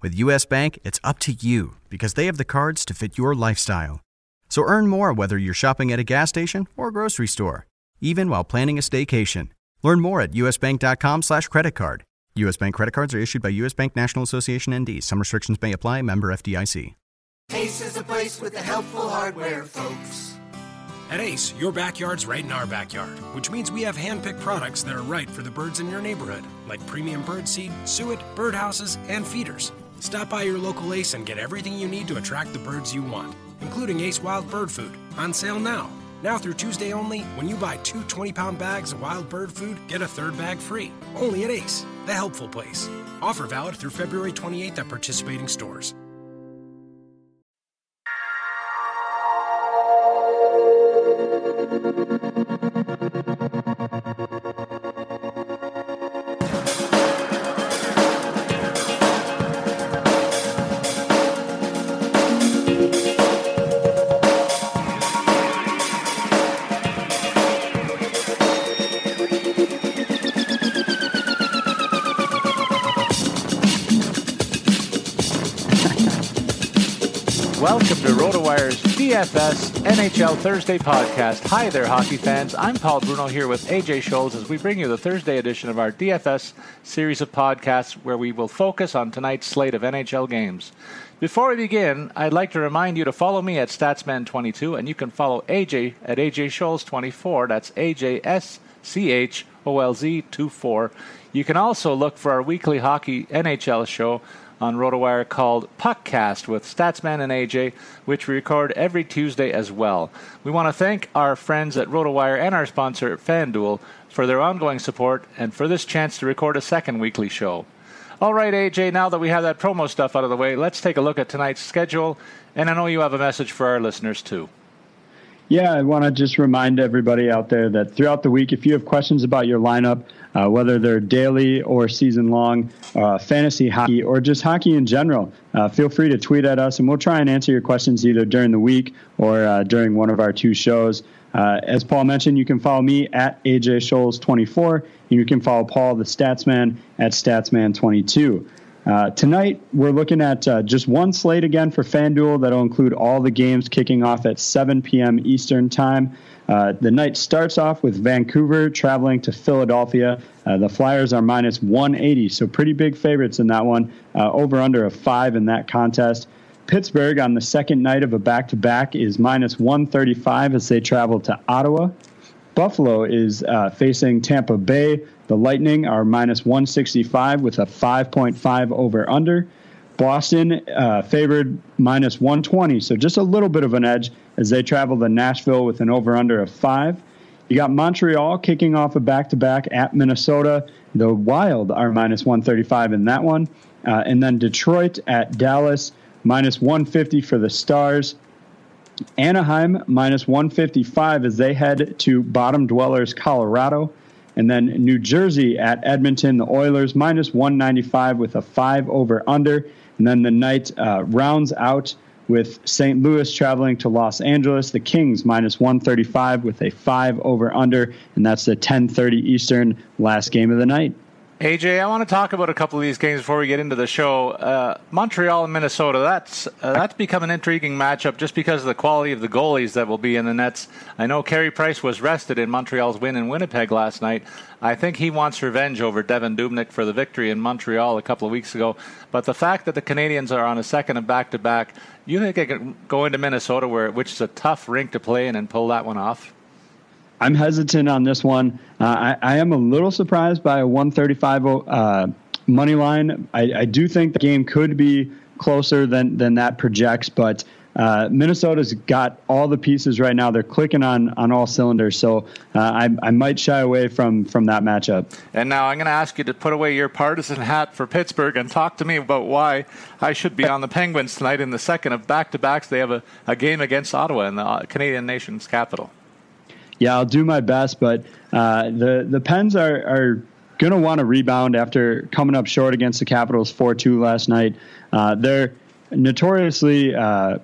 With US Bank, it's up to you because they have the cards to fit your lifestyle. So earn more whether you're shopping at a gas station or a grocery store, even while planning a staycation. Learn more at usbank.com slash credit card. U.S. Bank credit cards are issued by U.S. Bank National Association ND. Some restrictions may apply. Member FDIC. Ace is a place with the helpful hardware, folks. At Ace, your backyard's right in our backyard, which means we have hand-picked products that are right for the birds in your neighborhood, like premium bird seed, suet, birdhouses, and feeders. Stop by your local Ace and get everything you need to attract the birds you want, including Ace Wild Bird Food, on sale now. Now through Tuesday only, when you buy two 20 pound bags of wild bird food, get a third bag free. Only at Ace, the helpful place. Offer valid through February 28th at participating stores. Welcome to RotoWire's DFS NHL Thursday podcast. Hi there, hockey fans. I'm Paul Bruno here with AJ Scholz as we bring you the Thursday edition of our DFS series of podcasts where we will focus on tonight's slate of NHL games. Before we begin, I'd like to remind you to follow me at Statsman22 and you can follow AJ at AJ Scholz24. That's AJSCHOLZ24. You can also look for our weekly hockey NHL show on RotoWire called Puckcast with Statsman and AJ, which we record every Tuesday as well. We want to thank our friends at RotoWire and our sponsor, FanDuel, for their ongoing support and for this chance to record a second weekly show. All right, AJ, now that we have that promo stuff out of the way, let's take a look at tonight's schedule. And I know you have a message for our listeners, too. Yeah, I want to just remind everybody out there that throughout the week, if you have questions about your lineup, uh, whether they're daily or season long, uh, fantasy hockey, or just hockey in general, uh, feel free to tweet at us and we'll try and answer your questions either during the week or uh, during one of our two shows. Uh, as Paul mentioned, you can follow me at AJ Scholz24, and you can follow Paul, the Statsman, at Statsman22. Uh, tonight, we're looking at uh, just one slate again for FanDuel that'll include all the games kicking off at 7 p.m. Eastern Time. Uh, the night starts off with Vancouver traveling to Philadelphia. Uh, the Flyers are minus 180, so pretty big favorites in that one. Uh, over under a five in that contest. Pittsburgh on the second night of a back to back is minus 135 as they travel to Ottawa. Buffalo is uh, facing Tampa Bay. The Lightning are minus 165 with a 5.5 over under. Boston uh, favored minus 120, so just a little bit of an edge as they travel to Nashville with an over under of five. You got Montreal kicking off a back to back at Minnesota. The Wild are minus 135 in that one. Uh, and then Detroit at Dallas, minus 150 for the Stars. Anaheim, minus 155 as they head to bottom dwellers, Colorado. And then New Jersey at Edmonton, the Oilers, minus 195 with a five over under. And then the night uh, rounds out with St. Louis traveling to Los Angeles. The Kings minus 135 with a five over under, and that's the 10:30 Eastern last game of the night. AJ, I want to talk about a couple of these games before we get into the show. Uh, Montreal and Minnesota. That's uh, that's become an intriguing matchup just because of the quality of the goalies that will be in the nets. I know Carey Price was rested in Montreal's win in Winnipeg last night. I think he wants revenge over Devan Dubnyk for the victory in Montreal a couple of weeks ago. But the fact that the Canadiens are on a second and back to back, you think they can go into Minnesota, where which is a tough rink to play in, and pull that one off? I'm hesitant on this one. Uh, I, I, am a little surprised by a 135 uh, money line. I, I, do think the game could be closer than than that projects, but uh, Minnesota's got all the pieces right now. They're clicking on on all cylinders. So uh, I, I might shy away from from that matchup. And now I'm going to ask you to put away your partisan hat for Pittsburgh and talk to me about why I should be on the Penguins tonight in the second of back to backs. They have a, a game against Ottawa in the uh, Canadian nation's capital yeah, I'll do my best. But uh, the the Pens are are going to want to rebound after coming up short against the Capitals four two last night. Uh, they're notoriously uh,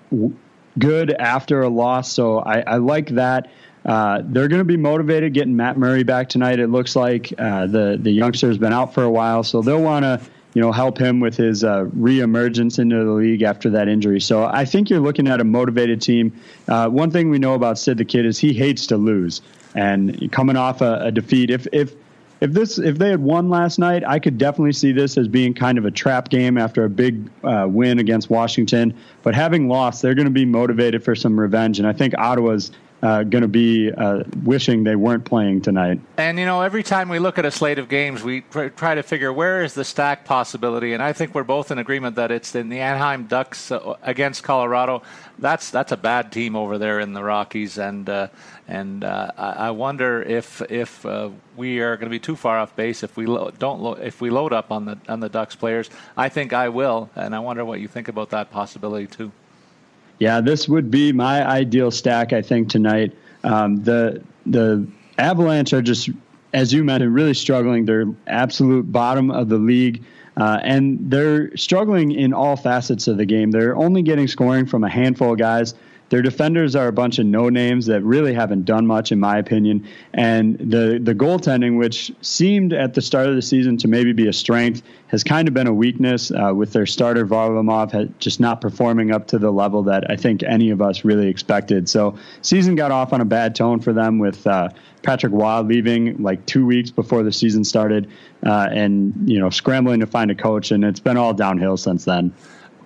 good after a loss, so I, I like that. Uh, they're going to be motivated getting Matt Murray back tonight. It looks like uh, the the youngster's been out for a while, so they'll want to you know, help him with his uh, reemergence into the league after that injury. So I think you're looking at a motivated team. Uh, one thing we know about Sid the Kid is he hates to lose, and coming off a, a defeat, if if if this if they had won last night, I could definitely see this as being kind of a trap game after a big uh, win against Washington. But having lost, they're going to be motivated for some revenge, and I think Ottawa's uh, going to be uh, wishing they weren't playing tonight. And you know, every time we look at a slate of games, we try to figure where is the stack possibility. And I think we're both in agreement that it's in the Anaheim Ducks uh, against Colorado. That's that's a bad team over there in the Rockies, and uh, and uh, I wonder if if uh, we are going to be too far off base if we lo- don't lo- if we load up on the on the Ducks players. I think I will, and I wonder what you think about that possibility too. Yeah, this would be my ideal stack. I think tonight. Um, the the Avalanche are just, as you mentioned, really struggling. They're absolute bottom of the league. Uh, and they're struggling in all facets of the game. They're only getting scoring from a handful of guys. Their defenders are a bunch of no names that really haven't done much, in my opinion. And the the goaltending, which seemed at the start of the season to maybe be a strength, has kind of been a weakness uh, with their starter Varlamov just not performing up to the level that I think any of us really expected. So season got off on a bad tone for them with uh, Patrick Roy leaving like two weeks before the season started, uh, and you know scrambling to find a coach, and it's been all downhill since then.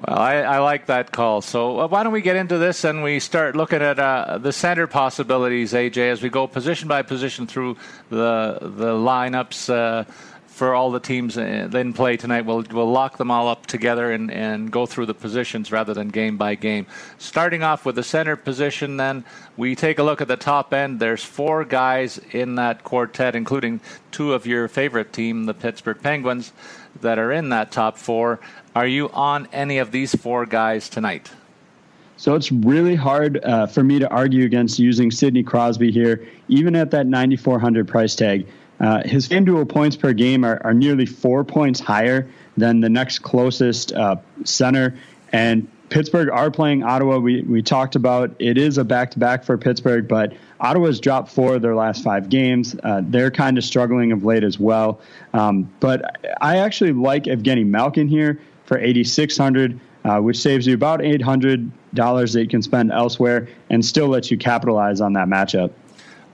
Well, I, I, like that call. So uh, why don't we get into this and we start looking at uh, the center possibilities, AJ, as we go position by position through the the lineups uh, for all the teams uh, in play tonight. We'll we'll lock them all up together and, and go through the positions rather than game by game. Starting off with the center position, then we take a look at the top end. There's four guys in that quartet, including two of your favorite team, the Pittsburgh Penguins, that are in that top four. Are you on any of these four guys tonight? So it's really hard uh, for me to argue against using Sidney Crosby here, even at that 9,400 price tag. Uh, his FanDuel points per game are, are, nearly four points higher than the next closest uh, center. And Pittsburgh are playing Ottawa. We, we talked about it is a back to back for Pittsburgh, but Ottawa's dropped four of their last five games. Uh, they're kind of struggling of late as well. Um, but I actually like Evgeny Malkin here for 8600 uh, which saves you about $800 that you can spend elsewhere and still lets you capitalize on that matchup.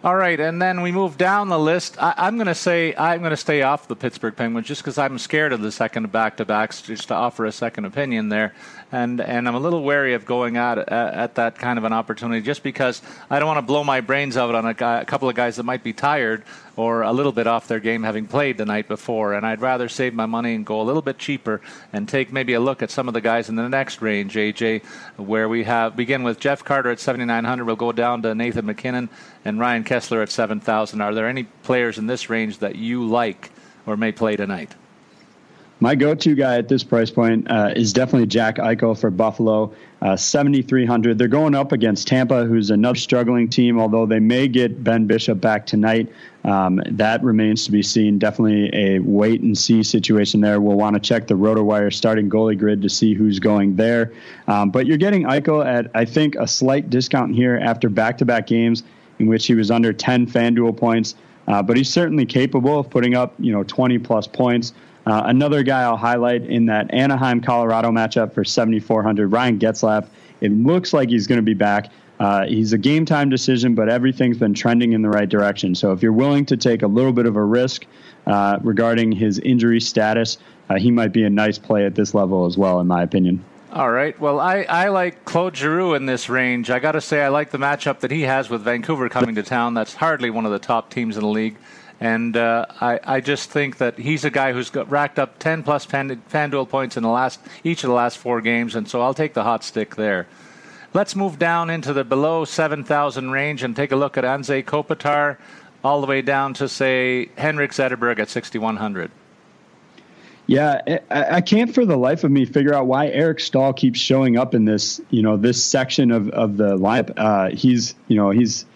All right, and then we move down the list. I, am going to say I'm going to stay off the Pittsburgh Penguins just because I'm scared of the second back-to-backs. Just to offer a second opinion there, and and I'm a little wary of going out at, at that kind of an opportunity just because I don't want to blow my brains out on a, guy, a couple of guys that might be tired or a little bit off their game having played the night before. And I'd rather save my money and go a little bit cheaper and take maybe a look at some of the guys in the next range, AJ, where we have begin with Jeff Carter at 7,900. We'll go down to Nathan MacKinnon and Ryan Kesler at 7,000. Are there any players in this range that you like or may play tonight? My go-to guy at this price point uh, is definitely Jack Eichel for Buffalo, uh, 7,300. They're going up against Tampa, who's another struggling team. Although they may get Ben Bishop back tonight, Um, that remains to be seen. Definitely a wait and see situation there. We'll want to check the RotoWire starting goalie grid to see who's going there. Um, but you're getting Eichel at, I think, a slight discount here after back to back games in which he was under 10 FanDuel points. Uh, but he's certainly capable of putting up, you know, 20 plus points. Uh, another guy I'll highlight in that Anaheim Colorado matchup for 7,400, Ryan Getzlaf. It looks like he's going to be back. Uh, he's a game time decision, but everything's been trending in the right direction. So if you're willing to take a little bit of a risk uh, regarding his injury status, uh, he might be a nice play at this level as well, in my opinion. All right. Well, I, I like Claude Giroux in this range. I got to say, I like the matchup that he has with Vancouver coming to town. That's hardly one of the top teams in the league. And uh, I, I just think that he's a guy who's got racked up 10 plus fan, FanDuel points in the last each of the last four games, and so I'll take the hot stick there. Let's move down into the below 7,000 range and take a look at Anze Kopitar all the way down to, say, Henrik Zetterberg at 6,100. Yeah, I, can't for the life of me figure out why Eric Staal keeps showing up in this, you know, this section of, of the lineup. Uh, he's, you know, he's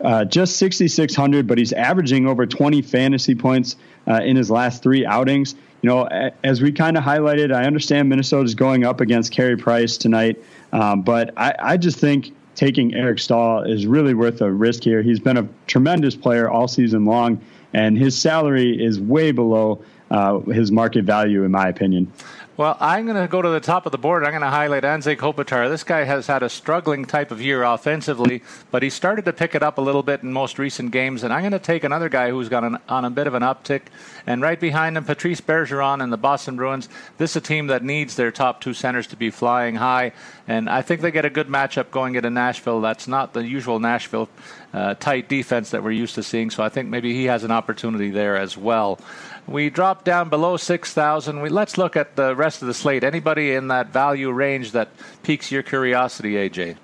uh, just 6,600, but he's averaging over 20 fantasy points uh, in his last three outings. You know, as we kind of highlighted, I understand Minnesota is going up against Carey Price tonight. Um, but I, I just think taking Eric Staal is really worth a risk here. He's been a tremendous player all season long, and his salary is way below uh, his market value, in my opinion. Well, I'm going to go to the top of the board. I'm going to highlight Anze Kopitar. This guy has had a struggling type of year offensively, but he started to pick it up a little bit in most recent games. And I'm going to take another guy who's got an, on a bit of an uptick. And right behind him, Patrice Bergeron and the Boston Bruins. This is a team that needs their top two centers to be flying high. And I think they get a good matchup going into Nashville. That's not the usual Nashville uh, tight defense that we're used to seeing. So I think maybe he has an opportunity there as well. We drop down below 6,000. We, let's look at the rest of the slate. Anybody in that value range that piques your curiosity, AJ?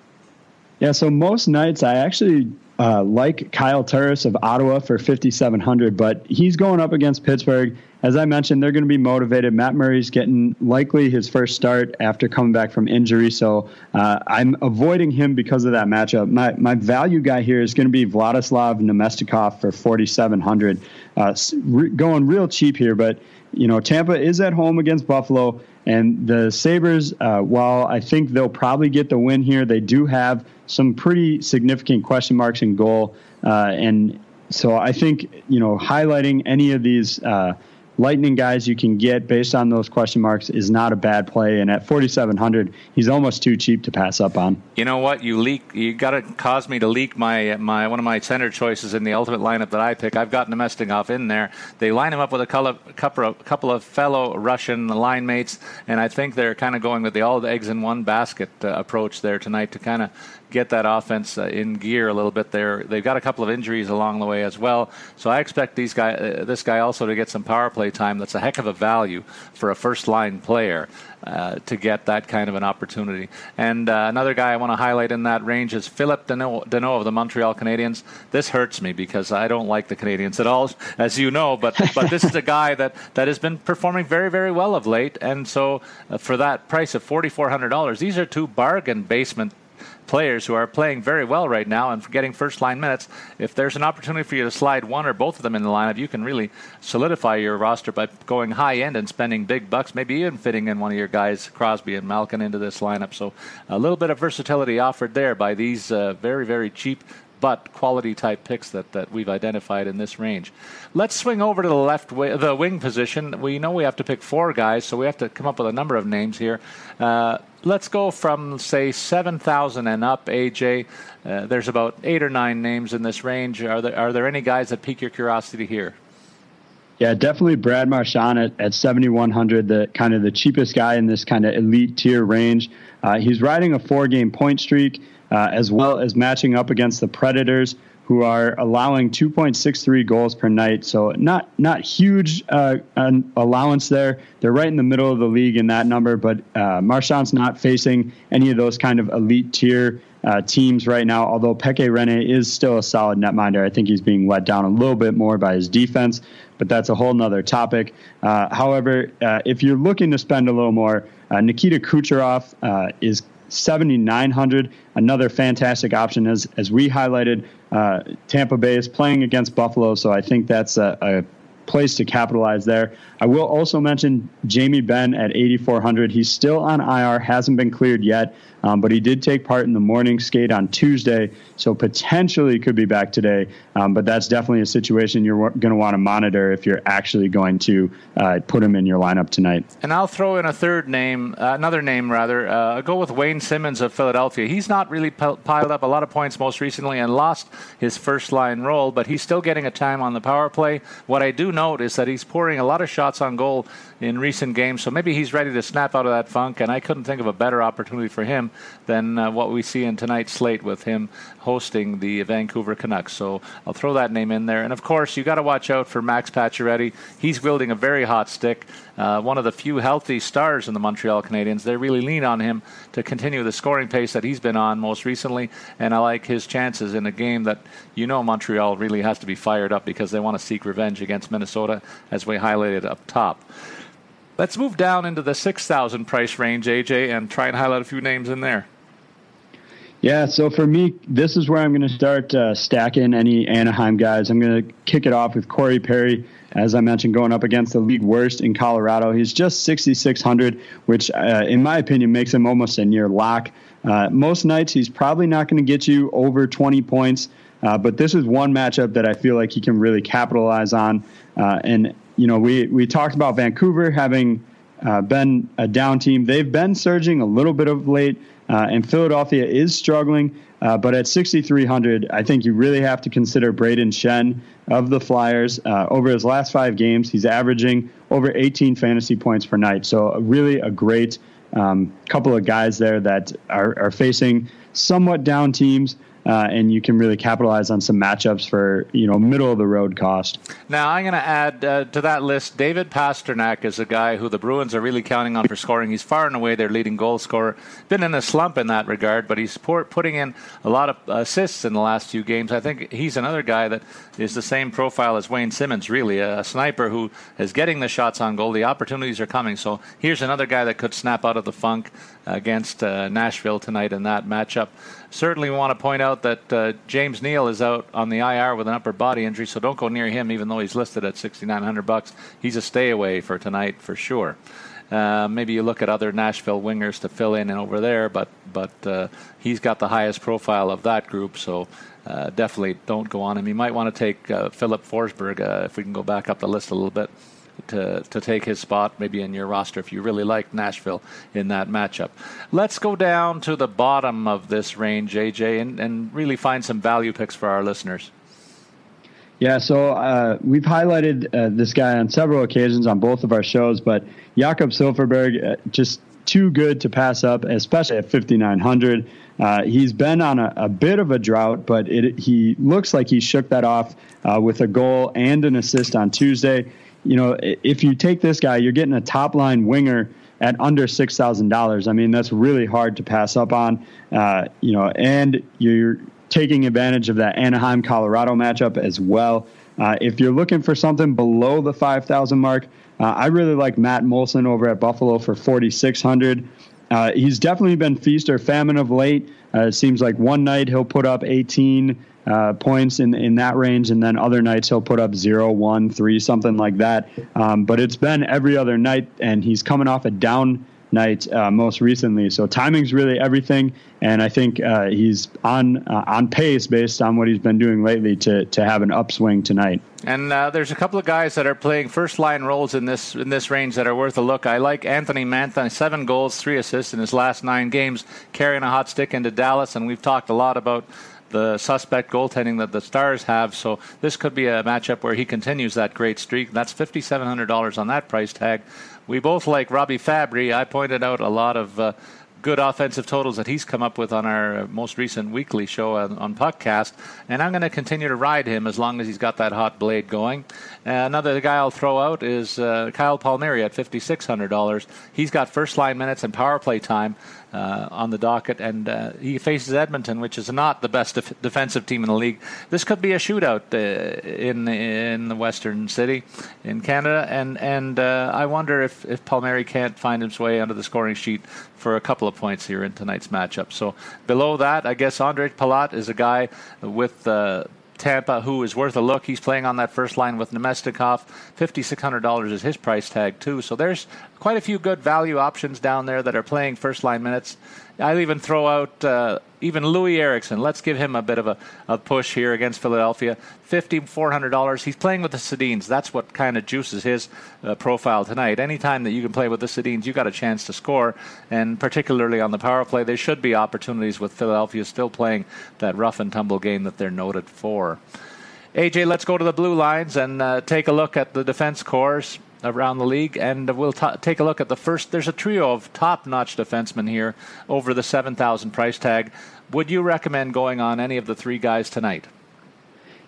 Yeah, so most nights I actually uh, like Kyle Turris of Ottawa for 5,700, but he's going up against Pittsburgh. As I mentioned, they're going to be motivated. Matt Murray's getting likely his first start after coming back from injury, so uh, I'm avoiding him because of that matchup. My my value guy here is going to be Vladislav Namestnikov for 4,700, uh, re- going real cheap here, but you know Tampa is at home against Buffalo. And the Sabres, uh, while I think they'll probably get the win here, they do have some pretty significant question marks in goal. Uh, and so I think, you know, highlighting any of these uh, lightning guys you can get based on those question marks is not a bad play. And at 4,700, he's almost too cheap to pass up on. You know what? You leak. You got to cause me to leak my my one of my center choices in the ultimate lineup that I pick. I've got Namestnikov in there. They line him up with a couple of, couple of fellow Russian line mates, and I think they're kind of going with the all the eggs in one basket uh, approach there tonight to kind of get that offense uh, in gear a little bit there. They've got a couple of injuries along the way as well, so I expect these guy, uh, this guy also to get some power play time. That's a heck of a value for a first line player. Uh, to get that kind of an opportunity. And uh, another guy I want to highlight in that range is Philip Danault, Danault of the Montreal Canadiens. This hurts me because I don't like the Canadiens at all, as you know. But but this is a guy that, that has been performing very very well of late. And so uh, for that price of forty four hundred dollars, these are two bargain basement players who are playing very well right now and getting first line minutes. If there's an opportunity for you to slide one or both of them in the lineup, you can really solidify your roster by going high end and spending big bucks, maybe even fitting in one of your guys, Crosby and Malkin, into this lineup. So a little bit of versatility offered there by these uh, very, very cheap but quality type picks that, that we've identified in this range. Let's swing over to the left the wing position. We know we have to pick four guys, so we have to come up with a number of names here. Uh, let's go from say 7,000 and up, AJ. Uh, there's about eight or nine names in this range. Are there are there any guys that pique your curiosity here? Yeah, definitely Brad Marchand at, at 7,100, the kind of the cheapest guy in this kind of elite tier range. Uh, he's riding a four game point streak uh, as well as matching up against the Predators, who are allowing 2.63 goals per night. So not not huge uh, allowance there. They're right in the middle of the league in that number, but uh, Marchand's not facing any of those kind of elite tier uh, teams right now. Although Pekka Rinne is still a solid netminder, I think he's being let down a little bit more by his defense. But that's a whole nother topic. Uh, however, uh, if you're looking to spend a little more, uh, Nikita Kucherov uh, is 7,900. Another fantastic option, as as we highlighted. Uh, Tampa Bay is playing against Buffalo, so I think that's a, a place to capitalize there. I will also mention Jamie Benn at 8,400. He's still on IR, hasn't been cleared yet, um, but he did take part in the morning skate on Tuesday, so potentially could be back today. Um, but that's definitely a situation you're going to want to monitor if you're actually going to uh, put him in your lineup tonight. And I'll throw in a third name, uh, another name rather. Uh, I'll go with Wayne Simmonds of Philadelphia. He's not really piled up a lot of points most recently and lost his first line role, but he's still getting a time on the power play. What I do note is that he's pouring a lot of shots on goal in recent games, so maybe he's ready to snap out of that funk. And I couldn't think of a better opportunity for him than uh, what we see in tonight's slate with him hosting the Vancouver Canucks. So I'll throw that name in there. And of course, you got to watch out for Max Pacioretty. He's wielding a very hot stick. Uh, one of the few healthy stars in the Montreal Canadiens. They really lean on him to continue the scoring pace that he's been on most recently. And I like his chances in a game that you know Montreal really has to be fired up because they want to seek revenge against Minnesota, as we highlighted up top. Let's move down into the 6,000 price range, AJ, and try and highlight a few names in there. Yeah, so for me, this is where I'm going to start uh, stacking any Anaheim guys. I'm going to kick it off with Corey Perry, as I mentioned, going up against the league worst in Colorado. He's just 6,600, which, uh, in my opinion, makes him almost a near lock. Uh, most nights, he's probably not going to get you over 20 points, uh, but this is one matchup that I feel like he can really capitalize on. Uh, and you know, we we talked about Vancouver having uh, been a down team. They've been surging a little bit of late, uh, and Philadelphia is struggling. Uh, but at 6,300, I think you really have to consider Brayden Schenn of the Flyers. Uh, over his last five games, he's averaging over 18 fantasy points per night. So, really a great um, couple of guys there that are, are facing somewhat down teams uh, and you can really capitalize on some matchups for you know middle of the road cost. Now I'm going to add uh, to that list. David Pastrnak is a guy who the Bruins are really counting on for scoring. He's far and away their leading goal scorer. Been in a slump in that regard, but he's putting in a lot of assists in the last few games. I think he's another guy that is the same profile as Wayne Simmonds. Really, a, a sniper who is getting the shots on goal. The opportunities are coming. So here's another guy that could snap out of the funk against uh, Nashville tonight in that matchup. Certainly, want to point out that uh, James Neal is out on the IR with an upper body injury, so don't go near him, even though he's listed at 6,900 bucks. He's a stay away for tonight for sure. Uh, maybe you look at other Nashville wingers to fill in and over there, but but uh, he's got the highest profile of that group, so uh, definitely don't go on him. You might want to take uh, Filip Forsberg uh, if we can go back up the list a little bit to, to take his spot maybe in your roster if you really like Nashville in that matchup. Let's go down to the bottom of this range, AJ, and, and really find some value picks for our listeners. Yeah, so uh, we've highlighted uh, this guy on several occasions on both of our shows, but Jakob Silfverberg, uh, just too good to pass up, especially at 5,900. Uh, he's been on a, a, bit of a drought, but it, he looks like he shook that off uh, with a goal and an assist on Tuesday you know, if you take this guy, you're getting a top line winger at under six thousand dollars. I mean, that's really hard to pass up on. Uh, you know, and you're taking advantage of that Anaheim Colorado matchup as well. Uh, if you're looking for something below the five thousand mark, uh, I really like Matt Moulson over at Buffalo for forty six hundred. Uh, he's definitely been feast or famine of late. Uh, it seems like one night he'll put up 18 uh, points in in that range, and then other nights he'll put up zero, one, three, something like that. Um, but it's been every other night, and he's coming off a down night uh, most recently. So timing's really everything, and I think uh, he's on uh, on pace based on what he's been doing lately to to have an upswing tonight. And uh, there's a couple of guys that are playing first line roles in this in this range that are worth a look. I like Anthony Mantha, seven goals, three assists in his last nine games, carrying a hot stick into Dallas, and we've talked a lot about the suspect goaltending that the Stars have. So this could be a matchup where he continues that great streak. That's $5,700 on that price tag. We both like Robbie Fabbri. I pointed out a lot of uh, good offensive totals that he's come up with on our most recent weekly show on, on Puckcast, and I'm going to continue to ride him as long as he's got that hot blade going. Uh, another guy I'll throw out is uh, Kyle Palmieri at $5,600. He's got first line minutes and power play time uh, on the docket, and uh, he faces Edmonton, which is not the best def- defensive team in the league. This could be a shootout uh, in in the Western City in Canada, and and uh, I wonder if if Palmieri can't find his way onto the scoring sheet for a couple of points here in tonight's matchup. So below that, I guess Ondrej Palat is a guy with uh, Tampa, who is worth a look. He's playing on that first line with Namestnikov. $5,600 is his price tag, too. So there's quite a few good value options down there that are playing first line minutes. I'll even throw out uh, even Loui Eriksson. Let's give him a bit of a, a push here against Philadelphia. $5,400. He's playing with the Sedins. That's what kind of juices his uh, profile tonight. Anytime that you can play with the Sedins, you've got a chance to score. And particularly on the power play, there should be opportunities with Philadelphia still playing that rough and tumble game that they're noted for. AJ, let's go to the blue lines and uh, take a look at the defense cores around the league, and we'll t- take a look at the first. There's a trio of top-notch defensemen here over the seven thousand price tag. Would you recommend going on any of the three guys tonight?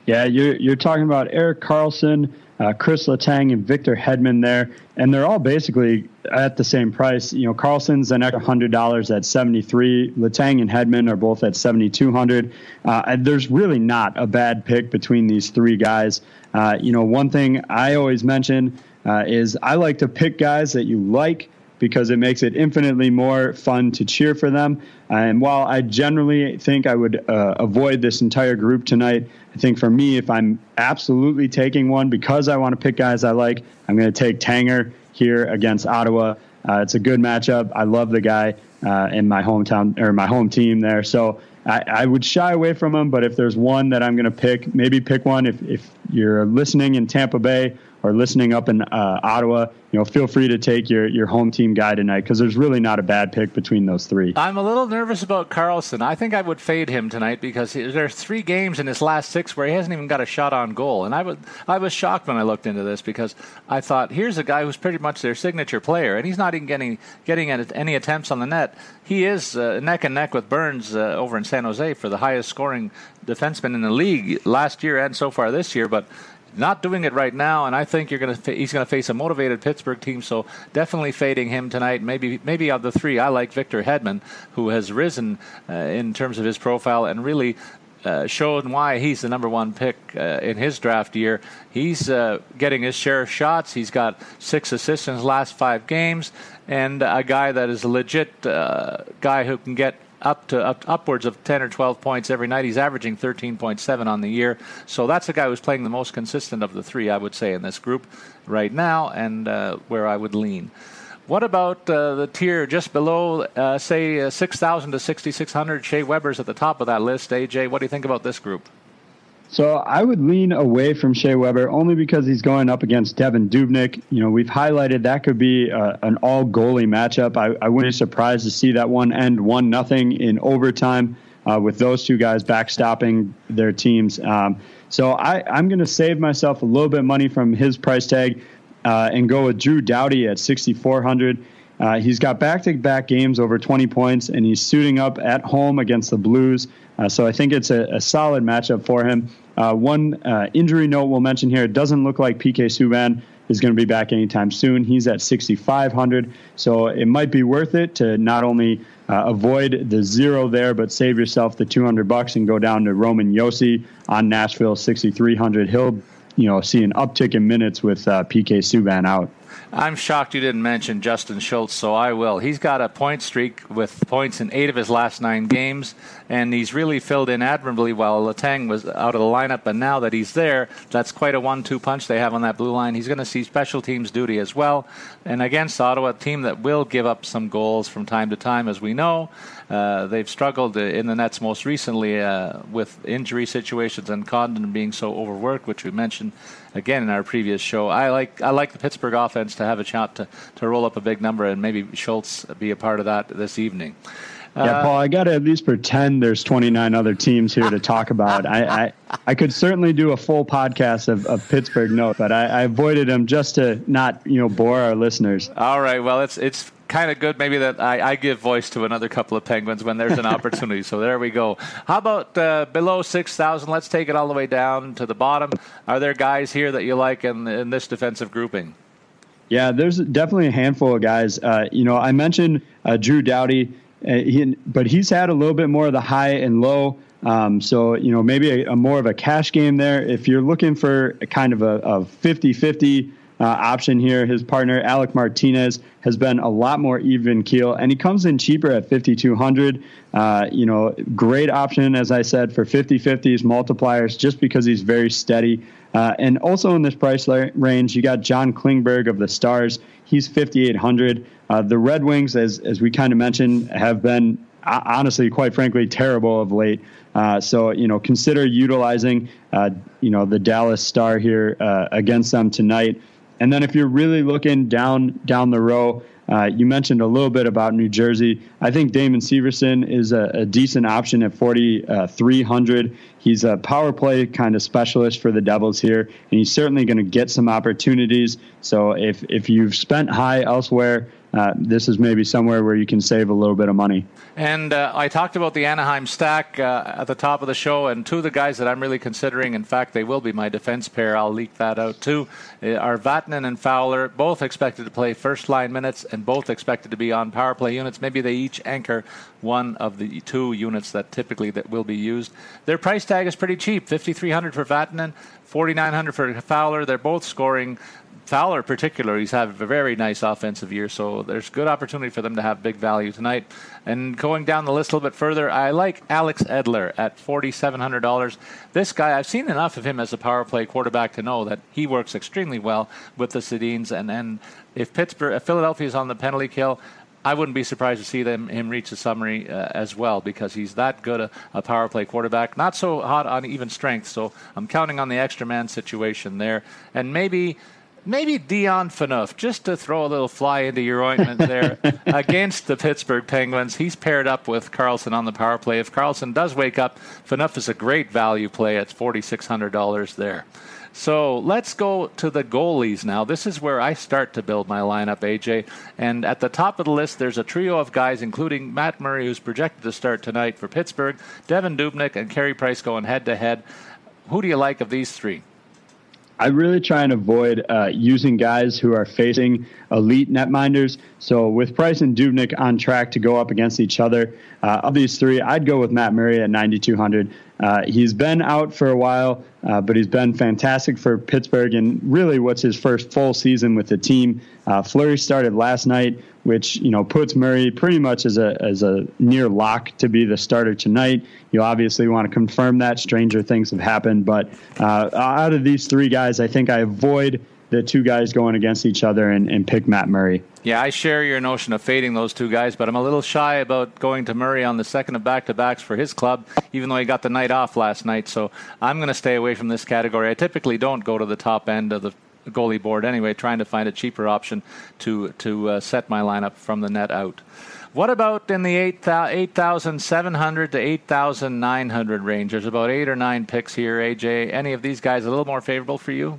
Yeah, you're you're talking about Erik Karlsson, uh, Chris Letang, and Victor Hedman there, and they're all basically at the same price. You know, Karlsson's an extra hundred dollars at seventy three. Letang and Hedman are both at seventy two hundred. Uh, there's really not a bad pick between these three guys. Uh, you know, one thing I always mention uh, is I like to pick guys that you like because it makes it infinitely more fun to cheer for them. And while I generally think I would uh, avoid this entire group tonight, I think for me, if I'm absolutely taking one because I want to pick guys I like, I'm going to take Tanger here against Ottawa. Uh, it's a good matchup. I love the guy uh, in my hometown or my home team there. So I, I, would shy away from him. But if there's one that I'm going to pick, maybe pick one if, if you're listening in Tampa Bay or listening up in uh, Ottawa, you know, feel free to take your, your home team guy tonight because there's really not a bad pick between those three. I'm a little nervous about Karlsson. I think I would fade him tonight because he, there's three games in his last six where he hasn't even got a shot on goal, and I was I was shocked when I looked into this because I thought here's a guy who's pretty much their signature player, and he's not even getting getting any attempts on the net. He is uh, neck and neck with Burns uh, over in San Jose for the highest scoring defenseman in the league last year and so far this year, but not doing it right now, and I think you're going to he's going to face a motivated Pittsburgh team. So definitely fading him tonight. Maybe maybe of the three, I like Victor Hedman, who has risen uh, in terms of his profile and really. Uh, shown why he's the number one pick uh, in his draft year. He's uh, getting his share of shots. He's got six assists in his last five games, and a guy that is a legit uh, guy who can get up to up, upwards of 10 or 12 points every night. He's averaging 13.7 on the year. So that's a guy who's playing the most consistent of the three, I would say, in this group right now, and uh, where I would lean. What about uh, the tier just below, uh, say, uh, 6,000 to 6,600? Shea Weber's at the top of that list. AJ, what do you think about this group? So I would lean away from Shea Weber only because he's going up against Devan Dubnyk. You know, we've highlighted that could be uh, an all goalie matchup. I, I, wouldn't be surprised to see that one end one nothing in overtime uh, with those two guys backstopping their teams. Um, so I, am going to save myself a little bit of money from his price tag uh, and go with Drew Doughty at 6,400. Uh, he's got back-to-back games over 20 points, and he's suiting up at home against the Blues. Uh, so I think it's a, a solid matchup for him. Uh, one uh, injury note we'll mention here: it doesn't look like PK Subban is going to be back anytime soon. He's at 6,500, so it might be worth it to not only uh, avoid the zero there, but save yourself the 200 bucks and go down to Roman Josi on Nashville 6,300. He'll you know see an uptick in minutes with uh, PK Subban out. I'm shocked you didn't mention Justin Schultz, so I will. He's got a point streak with points in eight of his last nine games, and he's really filled in admirably while Letang was out of the lineup. And now that he's there, that's quite a one-two punch they have on that blue line. He's going to see special teams duty as well. And against Ottawa, a team that will give up some goals from time to time, as we know. Uh, they've struggled in the nets most recently uh, with injury situations and Condon being so overworked, which we mentioned again in our previous show. I like I like the Pittsburgh offense to have a shot to, to roll up a big number and maybe Schultz be a part of that this evening. Yeah, Paul, I got to at least pretend there's 29 other teams here to talk about. I, I, I could certainly do a full podcast of, of Pittsburgh note, but I, I avoided them just to not, you know, bore our listeners. All right. Well, it's it's kind of good maybe that I, I, give voice to another couple of Penguins when there's an opportunity. so there we go. How about uh, below 6,000? Let's take it all the way down to the bottom. Are there guys here that you like in, in this defensive grouping? Yeah, there's definitely a handful of guys. Uh, you know, I mentioned uh, Drew Doughty. Uh, he, but he's had a little bit more of the high and low. Um, so, you know, maybe a, a, more of a cash game there. If you're looking for a kind of a, a 50-50 uh, option here, his partner Alec Martinez has been a lot more even keel, and he comes in cheaper at 5,200. Uh, you know, great option as I said for 50-50s multipliers, just because he's very steady. Uh, and also in this price range, you got John Klingberg of the Stars. He's 5,800. Uh, the Red Wings, as as we kind of mentioned, have been uh, honestly, quite frankly, terrible of late. Uh, so you know, consider utilizing uh, you know the Dallas Star here uh, against them tonight. And then if you're really looking down down the row, uh, you mentioned a little bit about New Jersey. I think Damon Severson is a, a decent option at 4,300. Uh, he's a power play kind of specialist for the Devils here, and he's certainly going to get some opportunities. So if if you've spent high elsewhere, uh, this is maybe somewhere where you can save a little bit of money. And uh, I talked about the Anaheim stack uh, at the top of the show, and two of the guys that I'm really considering, in fact, they will be my defense pair. I'll leak that out too. Uh, are Vatanen and Fowler, both expected to play first line minutes and both expected to be on power play units. Maybe they each anchor one of the two units that typically that will be used. Their price tag is pretty cheap: 5,300 for Vatanen, 4,900 for Fowler. They're both scoring Fowler, particularly, he's had a very nice offensive year, so there's good opportunity for them to have big value tonight. And going down the list a little bit further, I like Alex Edler at $4,700. This guy, I've seen enough of him as a power play quarterback to know that he works extremely well with the Sedins. And, and if Pittsburgh, if Philadelphia is on the penalty kill, I wouldn't be surprised to see them him reach the summary uh, as well because he's that good a, a, power play quarterback. Not so hot on even strength, so I'm counting on the extra man situation there, and maybe maybe Dion Phaneuf, just to throw a little fly into your ointment there against the Pittsburgh Penguins. He's paired up with Karlsson on the power play. If Karlsson does wake up, Phaneuf is a great value play at $4,600 there. So let's go to the goalies now. This is where I start to build my lineup, AJ. And at the top of the list, there's a trio of guys, including Matt Murray, who's projected to start tonight for Pittsburgh, Devan Dubnyk, and Carey Price going head to head. Who do you like of these three? I really try and avoid uh, using guys who are facing elite netminders. So with Price and Dubnyk on track to go up against each other, uh, of these three, I'd go with Matt Murray at 9,200. Uh, he's been out for a while, uh, but he's been fantastic for Pittsburgh and really what's his first full season with the team. Uh, Fleury started last night, which you know puts Murray pretty much as a as a near lock to be the starter tonight. You obviously want to confirm that. Stranger things have happened, but uh, out of these three guys, I think I avoid the two guys going against each other and, and pick Matt Murray. Yeah, I share your notion of fading those two guys, but I'm a little shy about going to Murray on the second of back to backs for his club, even though he got the night off last night. So I'm going to stay away from this category. I typically don't go to the top end of the goalie board anyway, trying to find a cheaper option to to uh, set my lineup from the net out. What about in the 8,700 to 8,900 range? There's about eight or nine picks here, AJ. Any of these guys a little more favorable for you?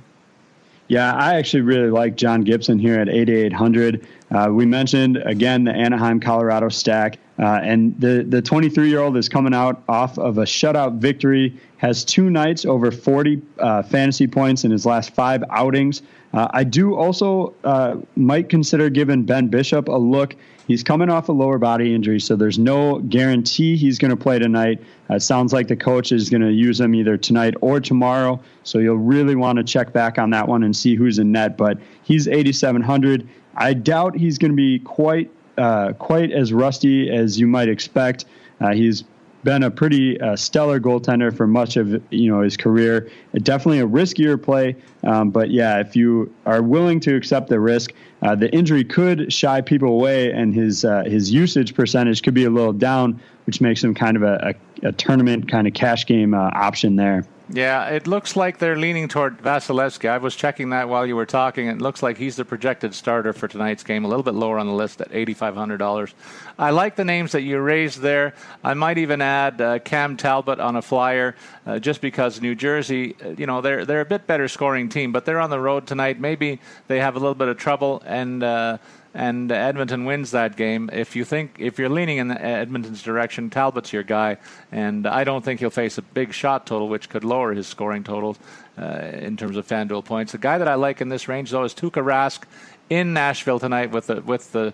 Yeah, I actually really like John Gibson here at 8,800. Uh, we mentioned again the Anaheim Colorado stack, uh, and the the 23 year old is coming out off of a shutout victory. Has two nights over 40 uh, fantasy points in his last five outings. Uh, I do also uh, might consider giving Ben Bishop a look. He's coming off a lower body injury, so there's no guarantee he's going to play tonight. Uh, it sounds like the coach is going to use him either tonight or tomorrow, so you'll really want to check back on that one and see who's in net. But he's 8,700. I doubt he's going to be quite uh, quite as rusty as you might expect. Uh, he's been a pretty uh, stellar goaltender for much of you know his career. Definitely a riskier play, um, but yeah, if you are willing to accept the risk, uh, the injury could shy people away, and his uh, his usage percentage could be a little down, which makes him kind of a, a, a tournament kind of cash game uh, option there. Yeah, it looks like they're leaning toward Vasilevskiy. I was checking that while you were talking. It looks like he's the projected starter for tonight's game, a little bit lower on the list at $8,500. I like the names that you raised there. I might even add uh, Cam Talbot on a flyer, uh, just because New Jersey, uh, you know, they're they're a bit better scoring team, but they're on the road tonight. Maybe they have a little bit of trouble and. Uh, and Edmonton wins that game. If you think if you're leaning in Edmonton's direction, Talbot's your guy, and I don't think he'll face a big shot total, which could lower his scoring totals uh, in terms of FanDuel points. The guy that I like in this range though is Tuukka Rask in Nashville tonight with the with the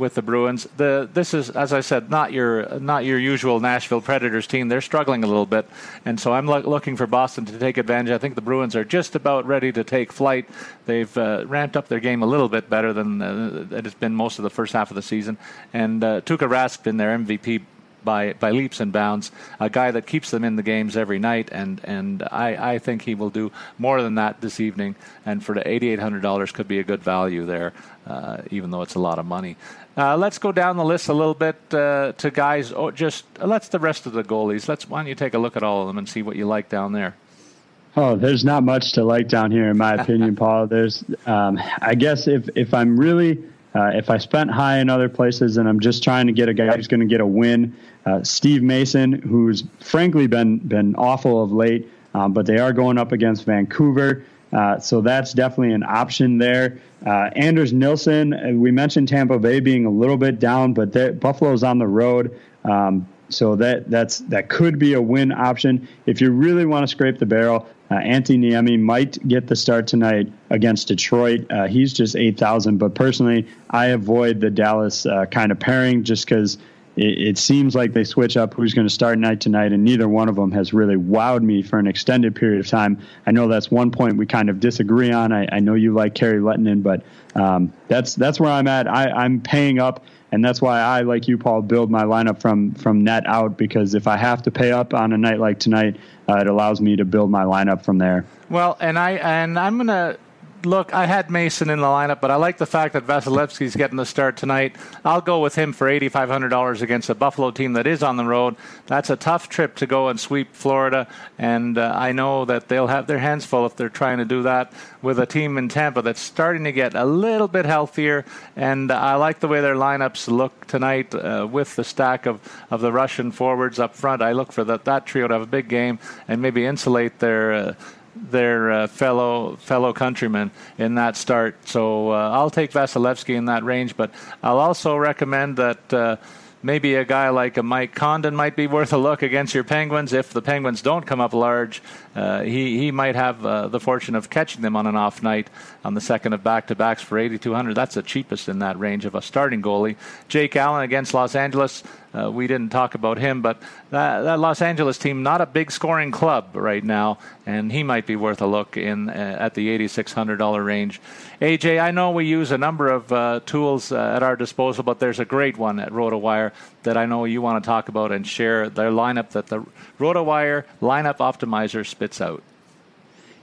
with the Bruins. The this is, as I said, not your not your usual Nashville Predators team. They're struggling a little bit, and so I'm lo- looking for Boston to take advantage. I think the Bruins are just about ready to take flight. They've uh, ramped up their game a little bit better than uh, it has been most of the first half of the season, and uh, Tuukka Rask been their MVP by by leaps and bounds. A guy that keeps them in the games every night, and and I, I think he will do more than that this evening. And for the eighty eight hundred dollars, could be a good value there, uh, even though it's a lot of money. Uh, let's go down the list a little bit uh, to guys. Oh, just let's the rest of the goalies. Let's why don't you take a look at all of them and see what you like down there. Oh, there's not much to like down here, in my opinion, Paul. There's, um, I guess, if if I'm really uh, if I spent high in other places and I'm just trying to get a guy who's going to get a win, uh, Steve Mason, who's frankly been been awful of late, um, but they are going up against Vancouver, uh, so that's definitely an option there. Uh, Anders Nilsson, uh, we mentioned Tampa Bay being a little bit down, but Buffalo's on the road. Um, so that that's that could be a win option if you really want to scrape the barrel. Uh, Antti Niemi might get the start tonight against Detroit. Uh, he's just 8,000, but personally, I avoid the Dallas uh, kind of pairing just because it, it, seems like they switch up who's going to start night tonight, and neither one of them has really wowed me for an extended period of time. I know that's one point we kind of disagree on. I, I know you like Kari Lehtonen, but um, that's that's where I'm at. I, I'm paying up and that's why I, like you, Paul, build my lineup from from net out because if I have to pay up on a night like tonight, uh, it allows me to build my lineup from there. Well, and I and I'm gonna look, I had Mason in the lineup, but I like the fact that Vasilevskiy's getting the start tonight. I'll go with him for $8,500 against a Buffalo team that is on the road. That's a tough trip to go and sweep Florida, and uh, I know that they'll have their hands full if they're trying to do that with a team in Tampa that's starting to get a little bit healthier. And I like the way their lineups look tonight uh, with the stack of, of the Russian forwards up front. I look for that, that trio to have a big game and maybe insulate their. Uh, their uh, fellow fellow countrymen in that start. So uh, I'll take Vasilevskiy in that range, but I'll also recommend that uh, maybe a guy like a Mike Condon might be worth a look against your Penguins. If the Penguins don't come up large, uh, he he might have uh, the fortune of catching them on an off night on the second of back to backs for 8,200. That's the cheapest in that range of a starting goalie. Jake Allen against Los Angeles. Uh, we didn't talk about him, but that, that, Los Angeles team not a big scoring club right now, and he might be worth a look in uh, at the $8,600 range. AJ, I know we use a number of uh, tools uh, at our disposal, but there's a great one at RotoWire that I know you want to talk about and share their lineup that the RotoWire lineup optimizer spits out.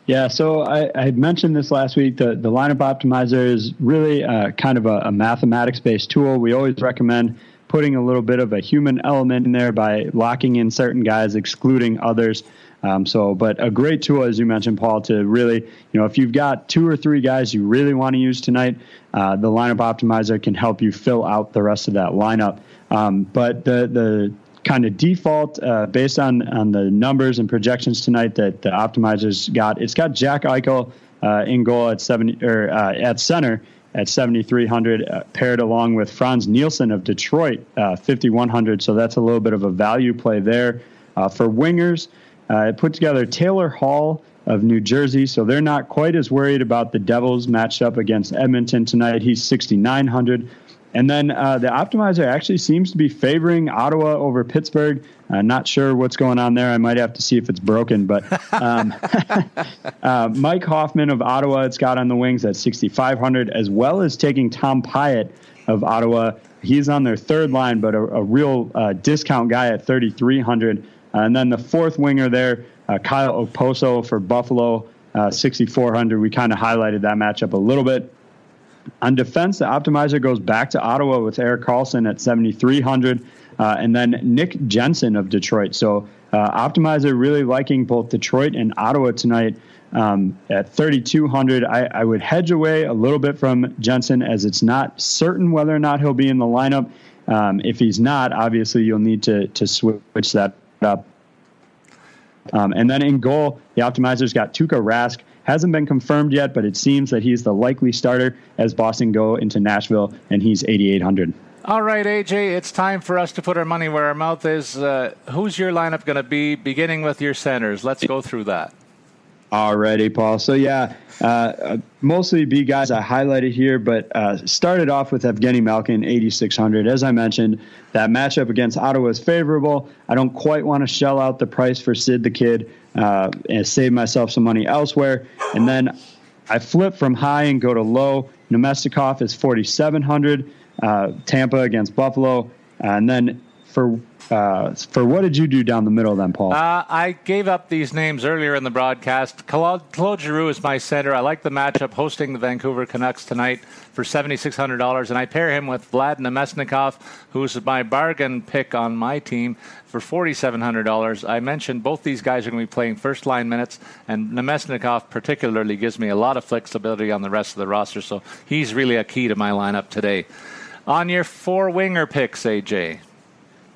Yeah, so I, I mentioned this last week. The, the lineup optimizer is really uh, kind of a, a mathematics based tool. We always recommend putting a little bit of a human element in there by locking in certain guys, excluding others. Um, so, but a great tool, as you mentioned, Paul, to really, you know, if you've got two or three guys you really want to use tonight, uh, the lineup optimizer can help you fill out the rest of that lineup. Um, but the the kind of default uh, based on on the numbers and projections tonight that the optimizers got, it's got Jack Eichel uh, in goal at seventy or uh, at center at 7,300, uh, paired along with Frans Nielsen of Detroit, uh, 5,100. So that's a little bit of a value play there. Uh, for wingers, uh, put together Taylor Hall of New Jersey. So they're not quite as worried about the Devils matched up against Edmonton tonight. He's 6,900. And then uh, the optimizer actually seems to be favoring Ottawa over Pittsburgh. Uh, not sure what's going on there. I might have to see if it's broken. But um, uh, Mike Hoffman of Ottawa, it's got on the wings at 6,500, as well as taking Tom Pyatt of Ottawa. He's on their third line, but a, a real uh, discount guy at 3,300. Uh, and then the fourth winger there, uh, Kyle Okposo for Buffalo, 6,400. We kind of highlighted that matchup a little bit. On defense, the optimizer goes back to Ottawa with Erik Karlsson at 7,300. Uh, and then Nick Jensen of Detroit. So uh, optimizer really liking both Detroit and Ottawa tonight. Um, at 3,200, I, I, would hedge away a little bit from Jensen as it's not certain whether or not he'll be in the lineup. Um, if he's not, obviously you'll need to to switch that up. Um, and then in goal, the optimizer's got Tuukka Rask. Hasn't been confirmed yet, but it seems that he's the likely starter as Boston go into Nashville, and he's 8,800. All right, AJ, it's time for us to put our money where our mouth is. Uh, who's your lineup going to be, beginning with your centers? Let's go through that. Alrighty, Paul. So yeah, uh, mostly B guys I highlighted here, but uh, started off with Evgeny Malkin, 8600. As I mentioned, that matchup against Ottawa is favorable. I don't quite want to shell out the price for Sid the Kid uh, and save myself some money elsewhere. And then I flip from high and go to low. Namestnikov is 4700. Uh, Tampa against Buffalo, and then for uh, for what did you do down the middle then, Paul? Uh, I gave up these names earlier in the broadcast. Claude, Claude Giroux is my center. I like the matchup hosting the Vancouver Canucks tonight for $7,600, and I pair him with Vlad Namestnikov, who's my bargain pick on my team for $4,700. I mentioned both these guys are going to be playing first line minutes, and Namestnikov particularly gives me a lot of flexibility on the rest of the roster, so he's really a key to my lineup today. On your four winger picks, AJ.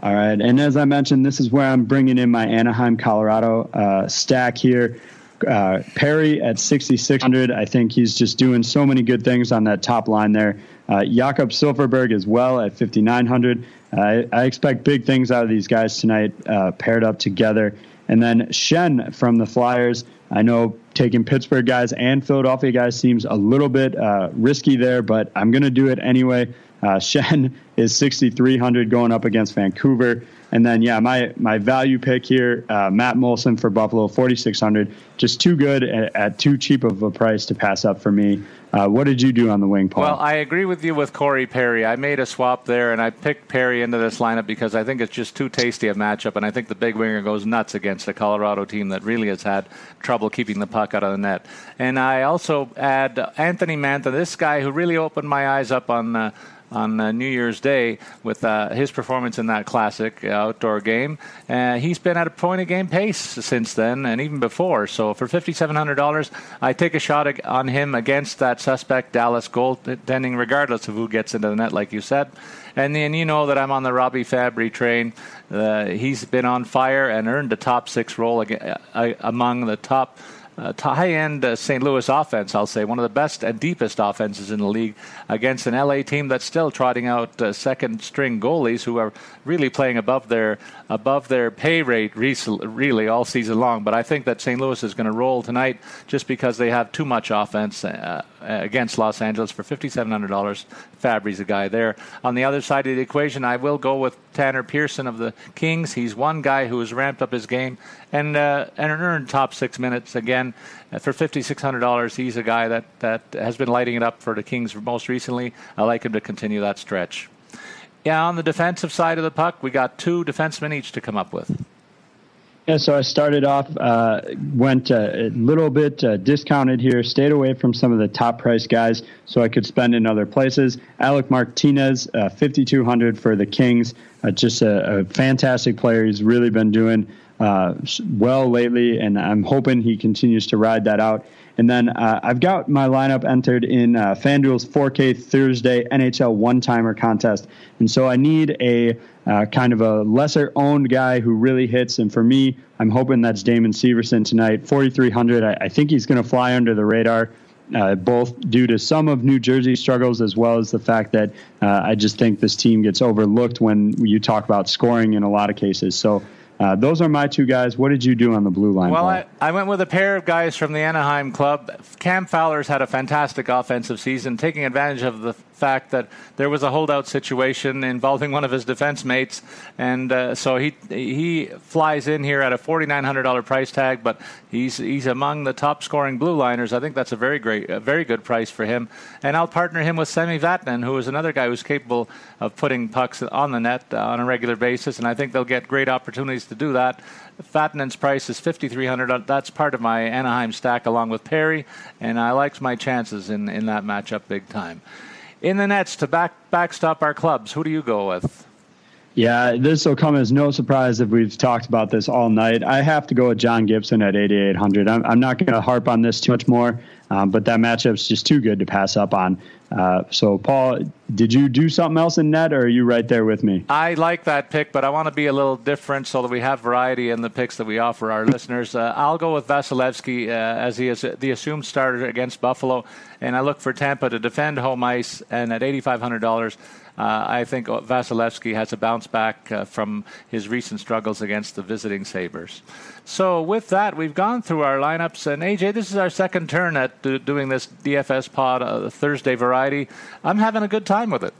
All right. And as I mentioned, this is where I'm bringing in my Anaheim, Colorado uh, stack here. Uh, Perry at 6,600. I think he's just doing so many good things on that top line there. Uh, Jakob Silfverberg as well at 5,900. I expect big things out of these guys tonight, uh, paired up together. And then Schenn from the Flyers. I know taking Pittsburgh guys and Philadelphia guys seems a little bit uh, risky there, but I'm going to do it anyway. Uh, Schenn is 6,300 going up against Vancouver. And then, yeah, my, my value pick here, uh, Matt Moulson for Buffalo, 4,600. Just too good at, at, too cheap of a price to pass up for me. Uh, what did you do on the wing, Paul? Well, I agree with you with Corey Perry. I made a swap there, and I picked Perry into this lineup because I think it's just too tasty a matchup, and I think the big winger goes nuts against a Colorado team that really has had trouble keeping the puck out of the net. And I also add Anthony Mantha, this guy who really opened my eyes up on uh, on uh, New Year's Day with uh, his performance in that classic outdoor game. Uh, he's been at a point a game pace since then and even before. So for $5,700, I take a shot on him against that suspect Dallas goaltending, regardless of who gets into the net, like you said. And then you know that I'm on the Robbie Fabbri train. Uh, he's been on fire and earned a top six role uh, among the top uh, high end uh, St. Louis offense, I'll say, one of the best and deepest offenses in the league against an LA team that's still trotting out uh, second string goalies who are really playing above their above their pay rate really all season long. But I think that St. Louis is going to roll tonight just because they have too much offense uh, against Los Angeles for $5,700. Fabbri's a guy there. On the other side of the equation, I will go with Tanner Pearson of the Kings. He's one guy who has ramped up his game and uh, and earned top six minutes again uh, for fifty six hundred dollars. He's a guy that that has been lighting it up for the Kings most recently. I like him to continue that stretch. Yeah, on the defensive side of the puck, we got two defensemen each to come up with. Yeah, so I started off, uh, went uh, a little bit uh, discounted here, stayed away from some of the top price guys so I could spend in other places. Alec Martinez, uh, 5,200 for the Kings, uh, just a, a, fantastic player. He's really been doing uh, well lately, and I'm hoping he continues to ride that out. And then uh, I've got my lineup entered in uh, FanDuel's 4K Thursday NHL one timer contest. And so I need a uh, kind of a lesser owned guy who really hits. And for me, I'm hoping that's Damon Severson tonight. 4,300. I, I think he's going to fly under the radar. Uh, both due to some of New Jersey's struggles as well as the fact that uh, I just think this team gets overlooked when you talk about scoring in a lot of cases. So uh, those are my two guys. What did you do on the blue line? Well, I, I, went with a pair of guys from the Anaheim club. Cam Fowler's had a fantastic offensive season, taking advantage of the fact that there was a holdout situation involving one of his defense mates, and uh, so he he flies in here at a forty nine hundred dollar price tag, but he's he's among the top scoring blue liners. I think that's a very great, a very good price for him. And I'll partner him with Sami Vatanen, who is another guy who's capable of putting pucks on the net uh, on a regular basis, and I think they'll get great opportunities to do that. Vatanen's price is 5300 That's part of my Anaheim stack along with Perry, and I like my chances in, in that matchup big time. In the nets to back backstop our clubs, who do you go with? Yeah, this will come as no surprise if we've talked about this all night. I have to go with John Gibson at 8,800. I'm, I'm not going to harp on this too much more, um, but that matchup's just too good to pass up on. Uh, so, Paul, did you do something else in net, or are you right there with me? I like that pick, but I want to be a little different so that we have variety in the picks that we offer our listeners. Uh, I'll go with Vasilevskiy uh, as he is the assumed starter against Buffalo, and I look for Tampa to defend home ice. And at $8,500, uh, I think Vasilevskiy has a bounce back uh, from his recent struggles against the visiting Sabres. So, with that, we've gone through our lineups. And AJ, this is our second turn at do- doing this DFS pod uh, Thursday variety. I'm having a good time with it.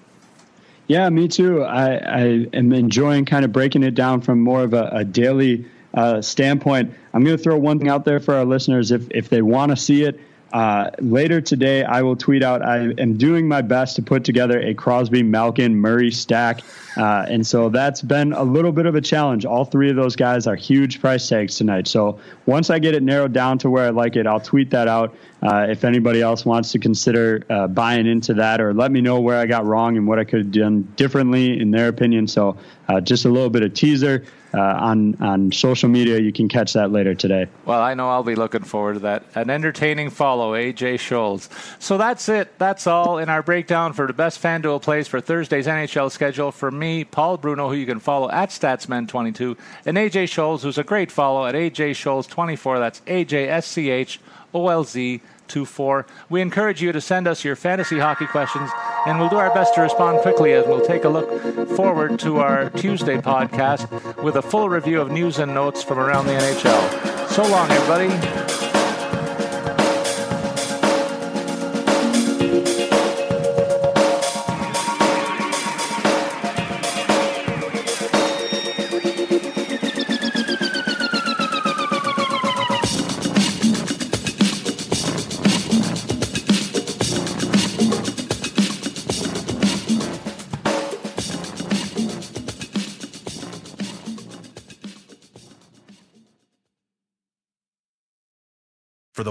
Yeah, me too. I, I am enjoying kind of breaking it down from more of a, a daily uh, standpoint. I'm going to throw one thing out there for our listeners if, if they want to see it. Uh, later today, I will tweet out. I am doing my best to put together a Crosby, Malkin, Murray stack, uh, and so that's been a little bit of a challenge. All three of those guys are huge price tags tonight. So once I get it narrowed down to where I like it, I'll tweet that out. Uh, if anybody else wants to consider uh, buying into that, or let me know where I got wrong and what I could have done differently in their opinion. So uh, just a little bit of teaser uh, on on social media. You can catch that later today. Well, I know I'll be looking forward to that. An entertaining follow, AJ Scholz. So that's it. That's all in our breakdown for the best FanDuel plays for Thursday's NHL schedule. For me, Paul Bruno, who you can follow at Statsman22, and AJ Scholz, who's a great follow at AJ Scholz24. That's A J S C H O L Z 24. We encourage you to send us your fantasy hockey questions, and we'll do our best to respond quickly as we'll take a look forward to our Tuesday podcast with a full review of news and notes from around the NHL. So long, everybody.